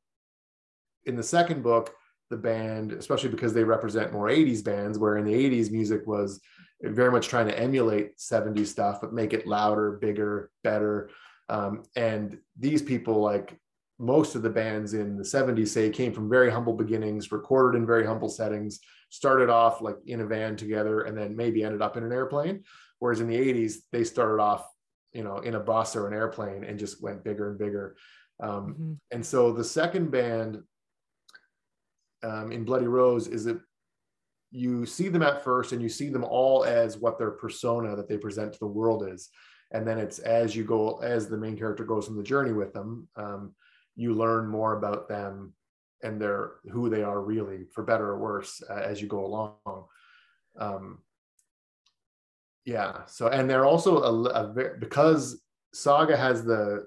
in the second book, the band, especially because they represent more 80s bands, where in the 80s music was very much trying to emulate 70s stuff, but make it louder, bigger, better. Um, and these people, like most of the bands in the 70s, say came from very humble beginnings, recorded in very humble settings, started off like in a van together, and then maybe ended up in an airplane. Whereas in the 80s, they started off, you know, in a bus or an airplane and just went bigger and bigger. Um, mm-hmm. And so the second band um, in Bloody Rose is that you see them at first and you see them all as what their persona that they present to the world is and then it's as you go as the main character goes on the journey with them um, you learn more about them and their who they are really for better or worse uh, as you go along. Um, yeah so and they're also a, a, because saga has the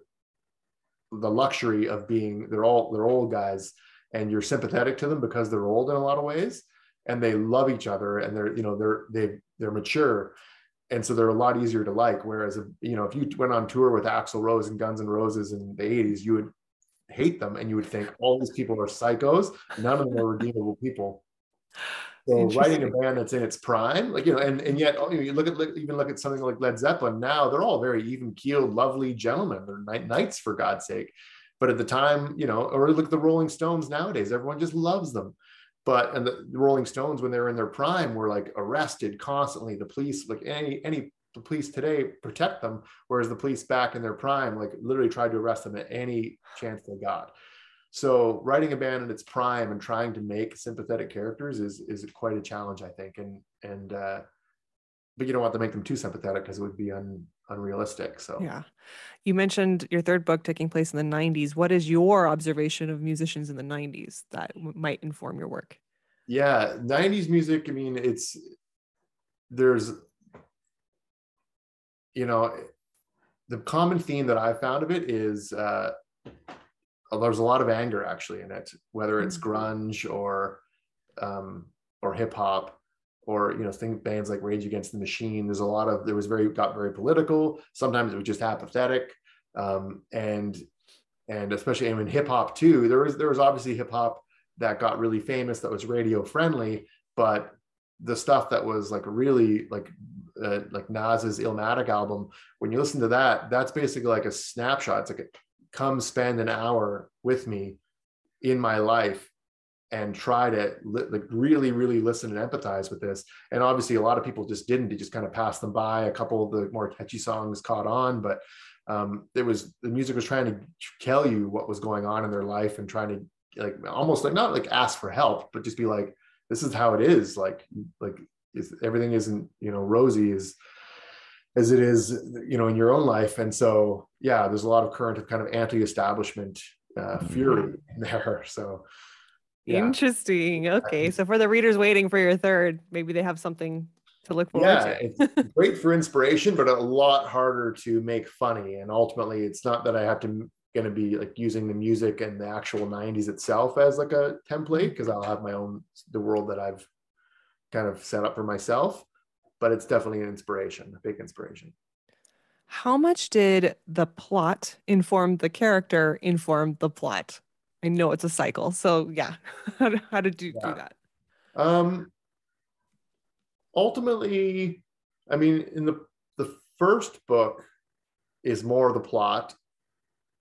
the luxury of being they're all they're old guys and you're sympathetic to them because they're old in a lot of ways and they love each other and they're you know they're they they're mature and so they're a lot easier to like. Whereas, you know, if you went on tour with Axl Rose and Guns N' Roses in the '80s, you would hate them and you would think all these people are psychos. None of them are redeemable people. So writing a band that's in its prime, like you know, and and yet oh, you, know, you look at even look at something like Led Zeppelin now, they're all very even keeled, lovely gentlemen. They're knights for God's sake. But at the time, you know, or look at the Rolling Stones nowadays, everyone just loves them but and the, the rolling stones when they were in their prime were like arrested constantly. The police like any any the police today protect them whereas the police back in their prime like literally tried to arrest them at any chance they got. So writing a band in its prime and trying to make sympathetic characters is is quite a challenge i think. And and uh but you don't want to make them too sympathetic because it would be un, unrealistic so. Yeah. You mentioned your third book taking place in the 90s what is your observation of musicians in the 90s that might inform your work? Yeah 90s music i mean it's there's you know the common theme that i found of it is uh there's a lot of anger actually in it whether it's mm-hmm. grunge or um or hip hop or you know think bands like rage against the machine. There's a lot of there was very got very political. Sometimes it was just apathetic. Um and and especially in hip hop too there was there was obviously hip hop that got really famous that was radio friendly, but the stuff that was like really like uh, like Nas's Illmatic album, when you listen to that, that's basically like a snapshot. It's like a, come spend an hour with me in my life and try to li- like really really listen and empathize with this and obviously a lot of people just didn't they just kind of passed them by a couple of the more catchy songs caught on but um, it was the music was trying to tell you what was going on in their life and trying to like almost like not like ask for help, but just be like, this is how it is. Like, like is, everything isn't, you know, rosy as, as it is, you know, in your own life. And so, yeah, there's a lot of current of kind of anti-establishment uh, fury mm-hmm. there. <laughs> So, yeah. interesting. Okay, um, so for the readers waiting for your third, maybe they have something to look forward yeah, to. it's <laughs> great for inspiration, but a lot harder to make funny. And ultimately, it's not that I have to going to be like using the music and the actual 90s itself as like a template because I'll have my own the world that I've kind of set up for myself but it's definitely an inspiration a big inspiration how much did the plot inform the character inform the plot I know it's a cycle so yeah <laughs> how, did you yeah. do that um ultimately I mean in the the first book is more the plot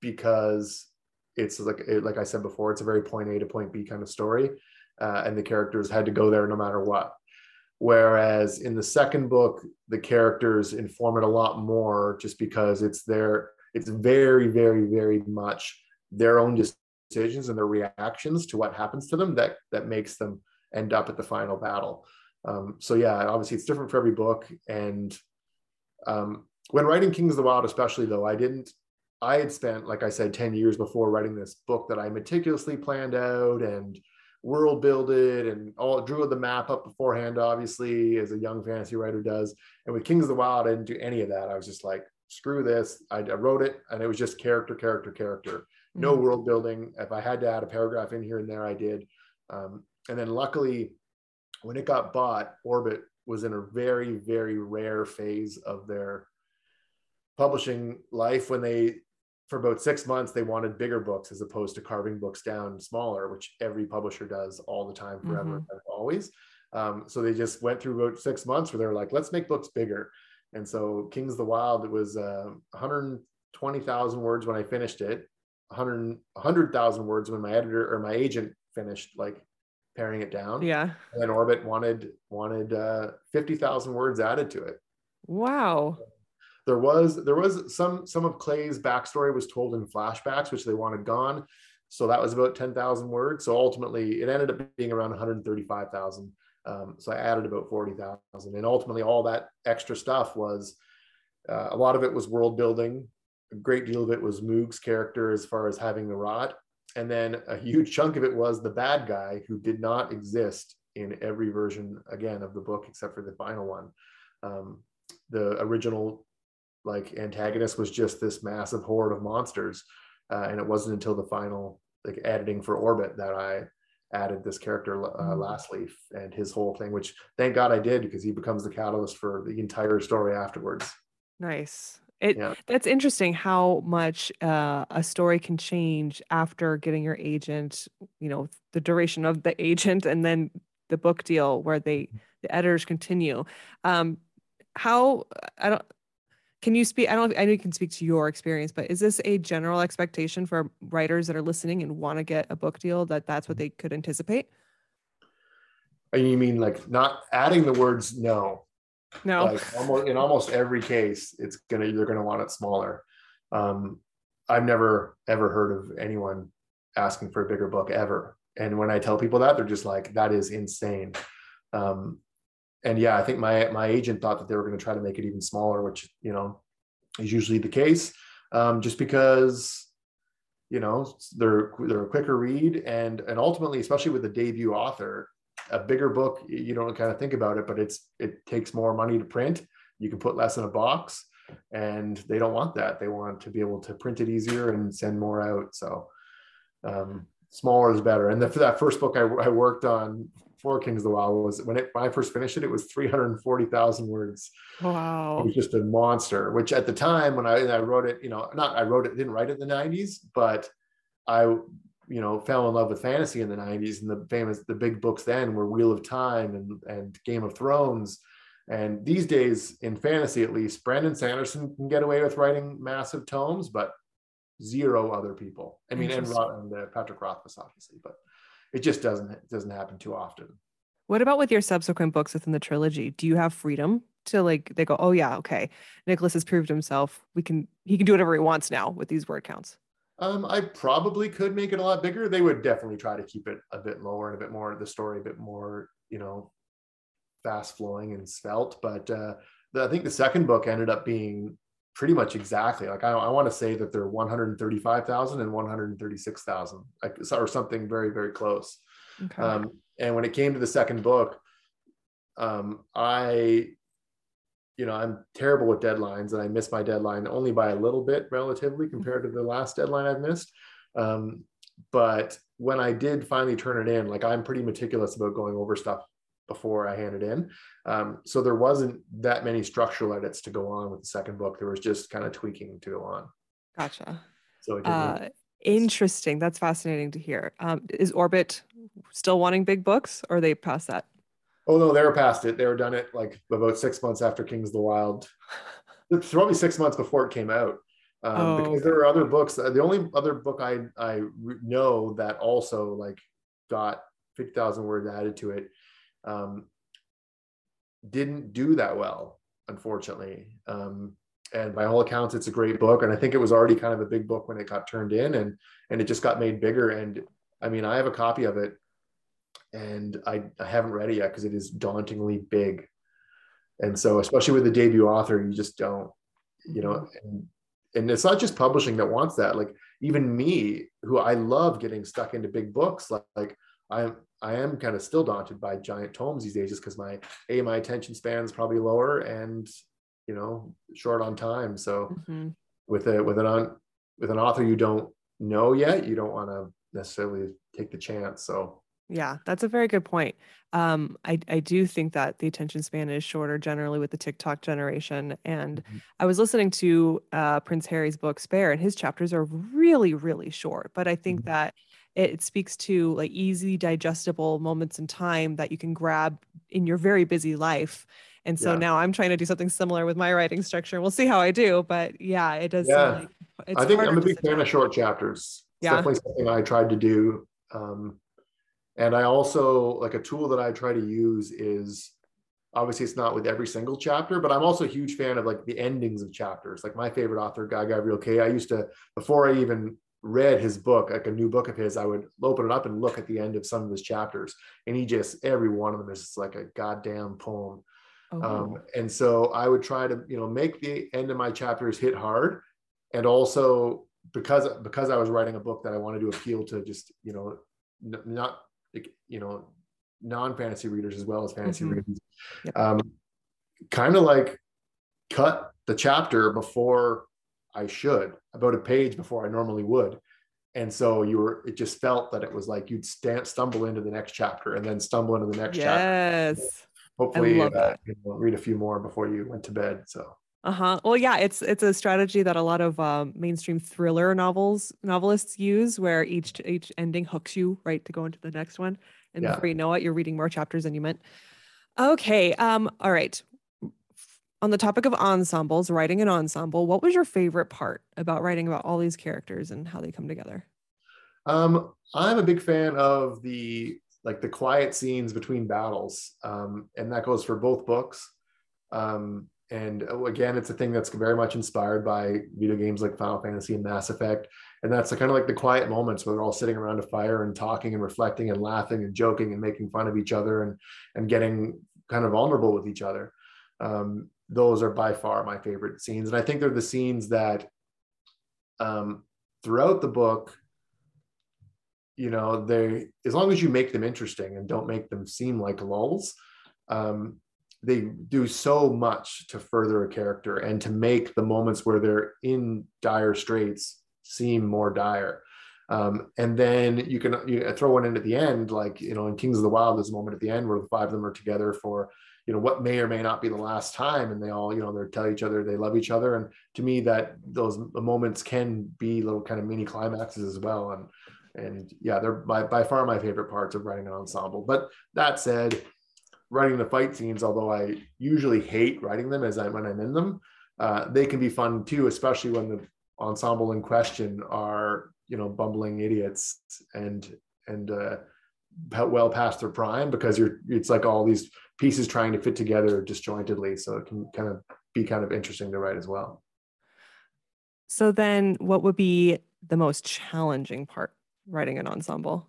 because it's like like I said before, it's a very point A to point B kind of story, uh, and the characters had to go there no matter what. Whereas in the second book, the characters inform it a lot more, just because it's their it's very very very much their own decisions and their reactions to what happens to them that that makes them end up at the final battle. Um, so yeah, obviously it's different for every book. And um, when writing Kings of the Wyld, especially though, I didn't. I had spent, like I said, ten years before writing this book that I meticulously planned out and world builded and all drew the map up beforehand, obviously, as a young fantasy writer does. And with Kings of the Wyld, I didn't do any of that. I was just like, screw this. I, I wrote it and it was just character, character, character. No mm-hmm. world building. If I had to add a paragraph in here and there, I did. Um, and then luckily, when it got bought, Orbit was in a very, very rare phase of their publishing life when they for about six months they wanted bigger books as opposed to carving books down smaller which every publisher does all the time forever mm-hmm. always um, so they just went through about six months where they're like let's make books bigger and so kings of the wyld it was uh, 120000 words when i finished it 100 100000 words when my editor or my agent finished like paring it down yeah and then orbit wanted wanted uh, 50000 words added to it wow there was there was some some of Clay's backstory was told in flashbacks, which they wanted gone. So that was about 10,000 words. So ultimately, it ended up being around 135,000. Um, so I added about 40,000. And ultimately, all that extra stuff was uh, a lot of it was world building. A great deal of it was Moog's character as far as having the rot. And then a huge chunk of it was the bad guy who did not exist in every version, again, of the book, except for the final one. Um, the original like antagonist was just this massive horde of monsters uh, and it wasn't until the final like editing for orbit that i added this character uh, mm. Lastleaf and his whole thing which thank god i did because he becomes the catalyst for the entire story afterwards nice it yeah. that's interesting how much uh, a story can change after getting your agent you know the duration of the <laughs> agent and then the book deal where they the editors continue um how i don't can you speak? I don't. I know you can speak to your experience, but is this a general expectation for writers that are listening and want to get a book deal that that's what they could anticipate? You mean like not adding the words no? No. Like almost in almost every case, it's gonna you're gonna want it smaller. Um, I've never ever heard of anyone asking for a bigger book ever. And when I tell people that, they're just like, "That is insane." Um, and yeah, I think my my agent thought that they were going to try to make it even smaller, which you know is usually the case, um, just because you know they're they're a quicker read and and ultimately, especially with a debut author, a bigger book you don't kind of think about it, but it's it takes more money to print. You can put less in a box, and they don't want that. They want to be able to print it easier and send more out. So. Um, smaller is better. And the, for that first book I, I worked on for Kings of the Wyld was when it when I first finished it, it was 340,000 words. Wow. It was just a monster, which at the time when I, I wrote it, you know, not I wrote it, didn't write it in the 90s, but I, you know, fell in love with fantasy in the 90s and the famous, the big books then were Wheel of Time and, and Game of Thrones. And these days in fantasy, at least, Brandon Sanderson can get away with writing massive tomes, but zero other people. I mean, and, and uh, Patrick Rothfuss, obviously, but it just doesn't it doesn't happen too often. What about with your subsequent books within the trilogy? Do you have freedom to like they go oh yeah okay nicholas has proved himself. We can he can do whatever he wants now with these word counts um, I probably could make it a lot bigger. They would definitely try to keep it a bit lower and a bit more the story, a bit more, you know, fast flowing and svelte. But uh, the, I think the second book ended up being pretty much exactly like I, I want to say that they're 135,000 and 136,000 like, or something very very close. Okay. Um, and when it came to the second book, um, I, you know, I'm terrible with deadlines and I miss my deadline only by a little bit relatively compared to the last deadline I've missed. Um, but when I did finally turn it in, like I'm pretty meticulous about going over stuff before I handed in. Um, so there wasn't that many structural edits to go on with the second book. There was just kind of tweaking to go on. Gotcha. So uh, interesting. That's fascinating to hear. Um, is Orbit still wanting big books, or they past that? Oh no, they were past it. They were done it like about six months after Kings of the Wyld. It's probably six months before it came out. Um, oh, because there were other books. The only other book I I know that also like got fifty thousand words added to it um, didn't do that well, unfortunately. Um, and by all accounts, it's a great book. And I think it was already kind of a big book when it got turned in, and and it just got made bigger. And I mean, I have a copy of it, and I, I haven't read it yet because it is dauntingly big. And so, especially with the debut author, you just don't, you know, and, and it's not just publishing that wants that. Like even me, who I love getting stuck into big books, like, like I'm I am kind of still daunted by giant tomes these days, just because my a my attention span is probably lower and you know short on time. So mm-hmm. with a with an on with an author you don't know yet, you don't want to necessarily take the chance. So yeah, that's a very good point. Um, I, I do think that the attention span is shorter generally with the TikTok generation. And mm-hmm. I was listening to uh, Prince Harry's book Spare, and his chapters are really, really short. But I think mm-hmm. that it speaks to like easy, digestible moments in time that you can grab in your very busy life. And so yeah. now I'm trying to do something similar with my writing structure. We'll see how I do. But yeah, it does. Yeah. Like, I think I'm a big fan of short chapters. It's yeah. definitely something I tried to do. Um, and I also like a tool that I try to use is obviously it's not with every single chapter, but I'm also a huge fan of like the endings of chapters. Like my favorite author, Guy Gavriel Kay, I used to before I even read his book, like a new book of his, I would open it up and look at the end of some of his chapters, and he just every one of them is just like a goddamn poem. Oh. Um, and so I would try to you know make the end of my chapters hit hard, and also because because I was writing a book that I wanted to appeal to just you know n- not you know non-fantasy readers as well as fantasy mm-hmm. readers yep. um, kind of like cut the chapter before i should about a page before i normally would and so you were it just felt that it was like you'd stand, stumble into the next chapter and then stumble into the next yes. chapter yes hopefully uh, you know, read a few more before you went to bed so uh-huh. Well, yeah, it's it's a strategy that a lot of um, mainstream thriller novels novelists use, where each each ending hooks you right to go into the next one, and yeah. before you know it, you're reading more chapters than you meant. Okay. Um. All right. On the topic of ensembles, writing an ensemble, what was your favorite part about writing about all these characters and how they come together? Um, I'm a big fan of the like the quiet scenes between battles, um, and that goes for both books. Um, and uh, again, it's a thing that's very much inspired by video games like Final Fantasy and Mass Effect. And that's kind of like the quiet moments where they're all sitting around a fire and talking and reflecting and laughing and joking and making fun of each other and and getting kind of vulnerable with each other. Um, those are by far my favorite scenes, and I think they're the scenes that um, throughout the book, you know, they as long as you make them interesting and don't make them seem like lulls. Um, they do so much to further a character and to make the moments where they're in dire straits seem more dire. Um, and then you can you throw one in at the end, like you know, in Kings of the Wyld, there's a moment at the end where the five of them are together for you know what may or may not be the last time, and they all you know they tell each other they love each other. And to me, that those moments can be little kind of mini climaxes as well. And and yeah, they're by by far my favorite parts of writing an ensemble. But that said, writing the fight scenes, although I usually hate writing them as I when I'm in them, uh, they can be fun too, especially when the ensemble in question are you know bumbling idiots and and uh, well past their prime because you're it's like all these pieces trying to fit together disjointedly, so it can kind of be kind of interesting to write as well. So then, what would be the most challenging part writing an ensemble?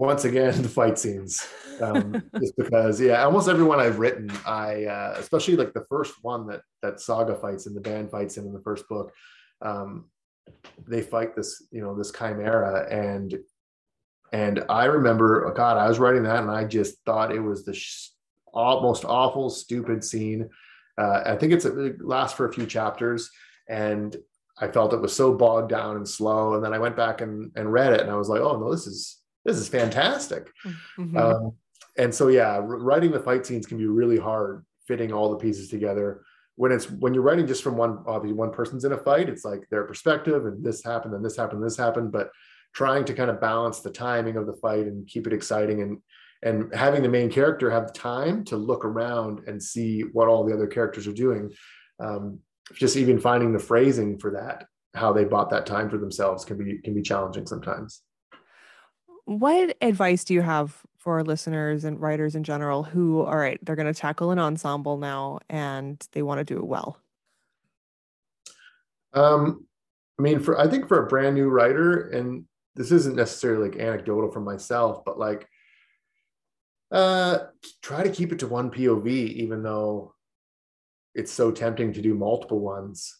Once again the fight scenes um, <laughs> just because yeah almost everyone i've written i uh, especially like the first one that that saga fights in the band fights in in the first book um, they fight this you know this chimera and and i remember oh god i was writing that and i just thought it was the sh- most awful stupid scene. Uh, i think it's it lasts for a few chapters and i felt it was so bogged down and slow and then i went back and, and read it and i was like oh no this is this is fantastic. Mm-hmm. Um, and so, yeah, writing the fight scenes can be really hard, fitting all the pieces together. When it's when you're writing just from one obviously one person's in a fight, it's like their perspective and this happened and this happened, and this happened. But trying to kind of balance the timing of the fight and keep it exciting and and having the main character have time to look around and see what all the other characters are doing. Um, just even finding the phrasing for that, how they bought that time for themselves, can be can be challenging sometimes what advice do you have for listeners and writers in general who all right they're going to tackle an ensemble now and they want to do it well Um, I mean, for I think for a brand new writer, and this isn't necessarily like anecdotal from myself, but like uh try to keep it to one POV, even though it's so tempting to do multiple ones.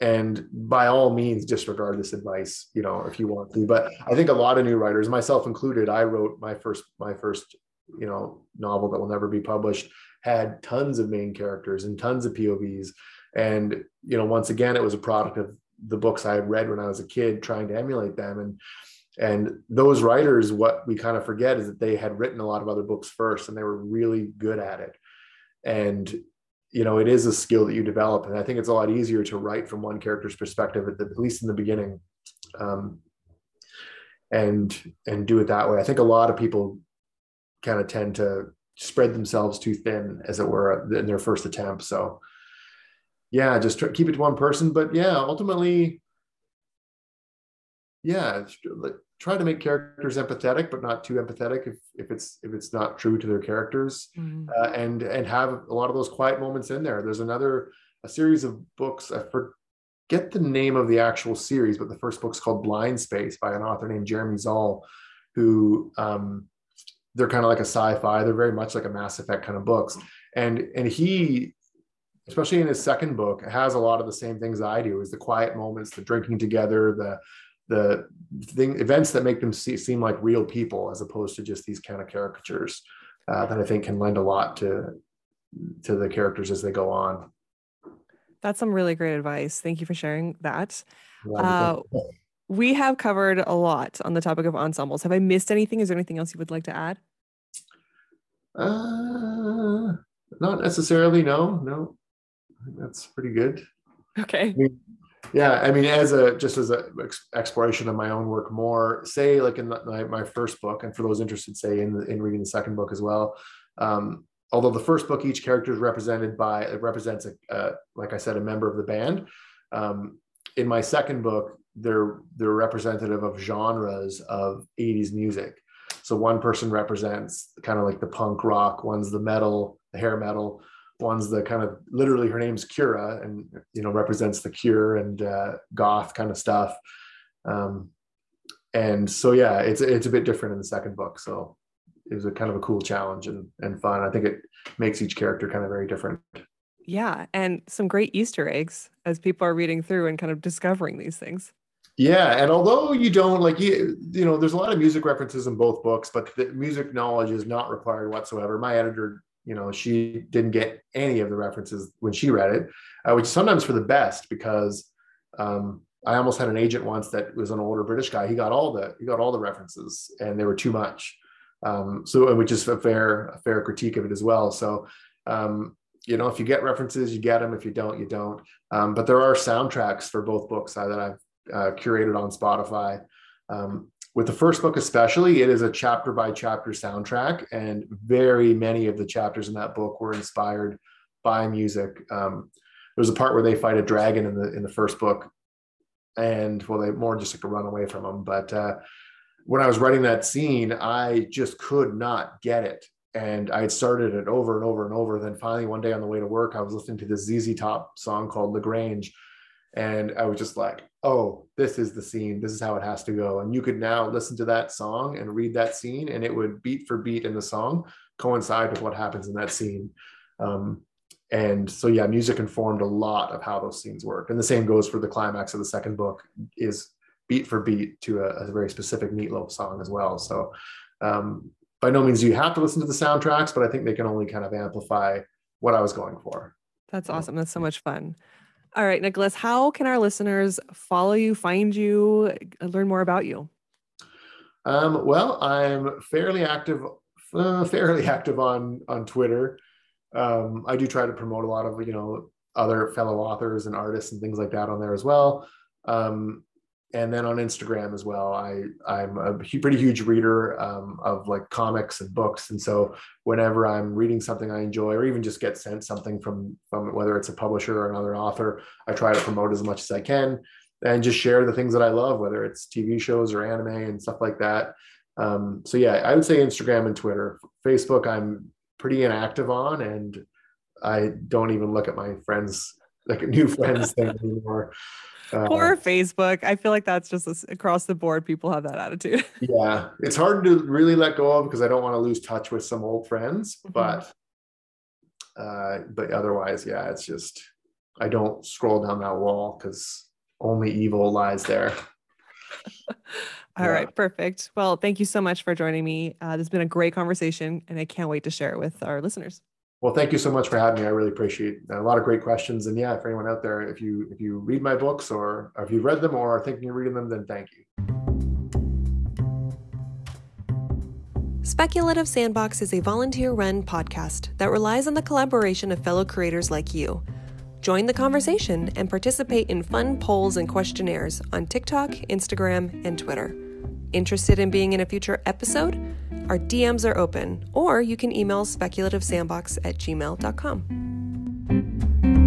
And by all means, disregard this advice, you know, if you want to. But I think a lot of new writers, myself included, I wrote my first my first, you know, novel that will never be published, had tons of main characters and tons of POVs. And, you know, once again, it was a product of the books I had read when I was a kid, trying to emulate them. And and those writers, what we kind of forget is that they had written a lot of other books first and they were really good at it. And you know, it is a skill that you develop. And I think it's a lot easier to write from one character's perspective, at, the, at least in the beginning. Um, and and do it that way. I think a lot of people kind of tend to spread themselves too thin, as it were, in their first attempt. So, yeah, just keep it to one person. But yeah, ultimately, yeah, try to make characters empathetic, but not too empathetic if if it's if it's not true to their characters, mm-hmm. uh, and and have a lot of those quiet moments in there. There's another a series of books. I forget the name of the actual series, but the first book's called Blind Space by an author named Jeremy Szal, who um, they're kind of like a sci-fi. They're very much like a Mass Effect kind of books, and and he especially in his second book, has a lot of the same things I do: is the quiet moments, the drinking together, the the thing events that make them see, seem like real people as opposed to just these kind of caricatures uh, that I think can lend a lot to to the characters as they go on. That's some really great advice. Thank you for sharing that. Uh, we have covered a lot on the topic of ensembles. Have I missed anything? Is there anything else you would like to add? Uh, not necessarily. No, no. that's pretty good. Okay. I mean, yeah i mean as a just as a exploration of my own work more say like in the, my, my first book and for those interested say in the, in reading the second book as well um, although the first book each character is represented by it represents a, a like i said a member of the band um, in my second book they're they're representative of genres of 80s music. So one person represents kind of like the punk rock one's the metal the hair metal one's the kind of literally her name's Cura and you know represents the cure and uh, goth kind of stuff. Um, and so yeah, it's it's a bit different in the second book. So it was a kind of a cool challenge and and fun. I think it makes each character kind of very different. Yeah, and some great Easter eggs as people are reading through and kind of discovering these things. Yeah, and although you don't like you, you know, there's a lot of music references in both books, but the music knowledge is not required whatsoever. My editor you know she didn't get any of the references when she read it uh, which sometimes for the best because um, i almost had an agent once that was an older british guy. He got all the he got all the references and they were too much. Um, so which is a fair a fair critique of it as well. So um, you know if you get references you get them. If you don't you don't. Um, but there are soundtracks for both books uh, that i've uh, curated on spotify. Um, with the first book especially it is a chapter by chapter soundtrack and very many of the chapters in that book were inspired by music. Um, there's a part where they fight a dragon in the in the first book and well they more just like to run away from them but uh, when i was writing that scene i just could not get it. And i had started it over and over and over then finally one day on the way to work i was listening to this zz top song called la grange and i was just like oh, this is the scene. This is how it has to go. And you could now listen to that song and read that scene, and it would beat for beat in the song coincide with what happens in that scene. Um, and so, yeah, music informed a lot of how those scenes work. And the same goes for the climax of the second book is beat for beat to a, a very specific Meatloaf song as well. So, um, by no means do you have to listen to the soundtracks, but I think they can only kind of amplify what I was going for. That's awesome. That's so much fun. All right, Nicholas, how can our listeners follow you, find you, learn more about you? Um, well, I'm fairly active, uh, fairly active on on Twitter. Um, I do try to promote a lot of you know other fellow authors and artists and things like that on there as well. Um, and then on Instagram as well. I I'm a pretty huge reader um, of like comics and books, and so whenever I'm reading something I enjoy, or even just get sent something from from whether it's a publisher or another author, I try to promote as much as I can and just share the things that I love, whether it's TV shows or anime and stuff like that. Um, so yeah, I would say Instagram and Twitter. Facebook, I'm pretty inactive on, and I don't even look at my friends' like new <laughs> friends thing anymore. Uh, or Facebook. I feel like that's just a, across the board. People have that attitude. <laughs> yeah, it's hard to really let go of because I don't want to lose touch with some old friends, mm-hmm. but uh, but otherwise, yeah, it's just I don't scroll down that wall because only evil lies there. <laughs> All yeah. right, perfect. Well, thank you so much for joining me. Uh, this has been a great conversation, and I can't wait to share it with our listeners. Well, thank you so much for having me. I really appreciate uh, a lot of great questions. And yeah, for anyone out there, if you if you read my books or, or if you've read them or are thinking of reading them, then thank you. Speculative Sandbox is a volunteer run podcast that relies on the collaboration of fellow creators like you. Join the conversation and participate in fun polls and questionnaires on TikTok, Instagram, and Twitter. Interested in being in a future episode? Our DMs are open, or you can email speculativesandbox at gmail.com.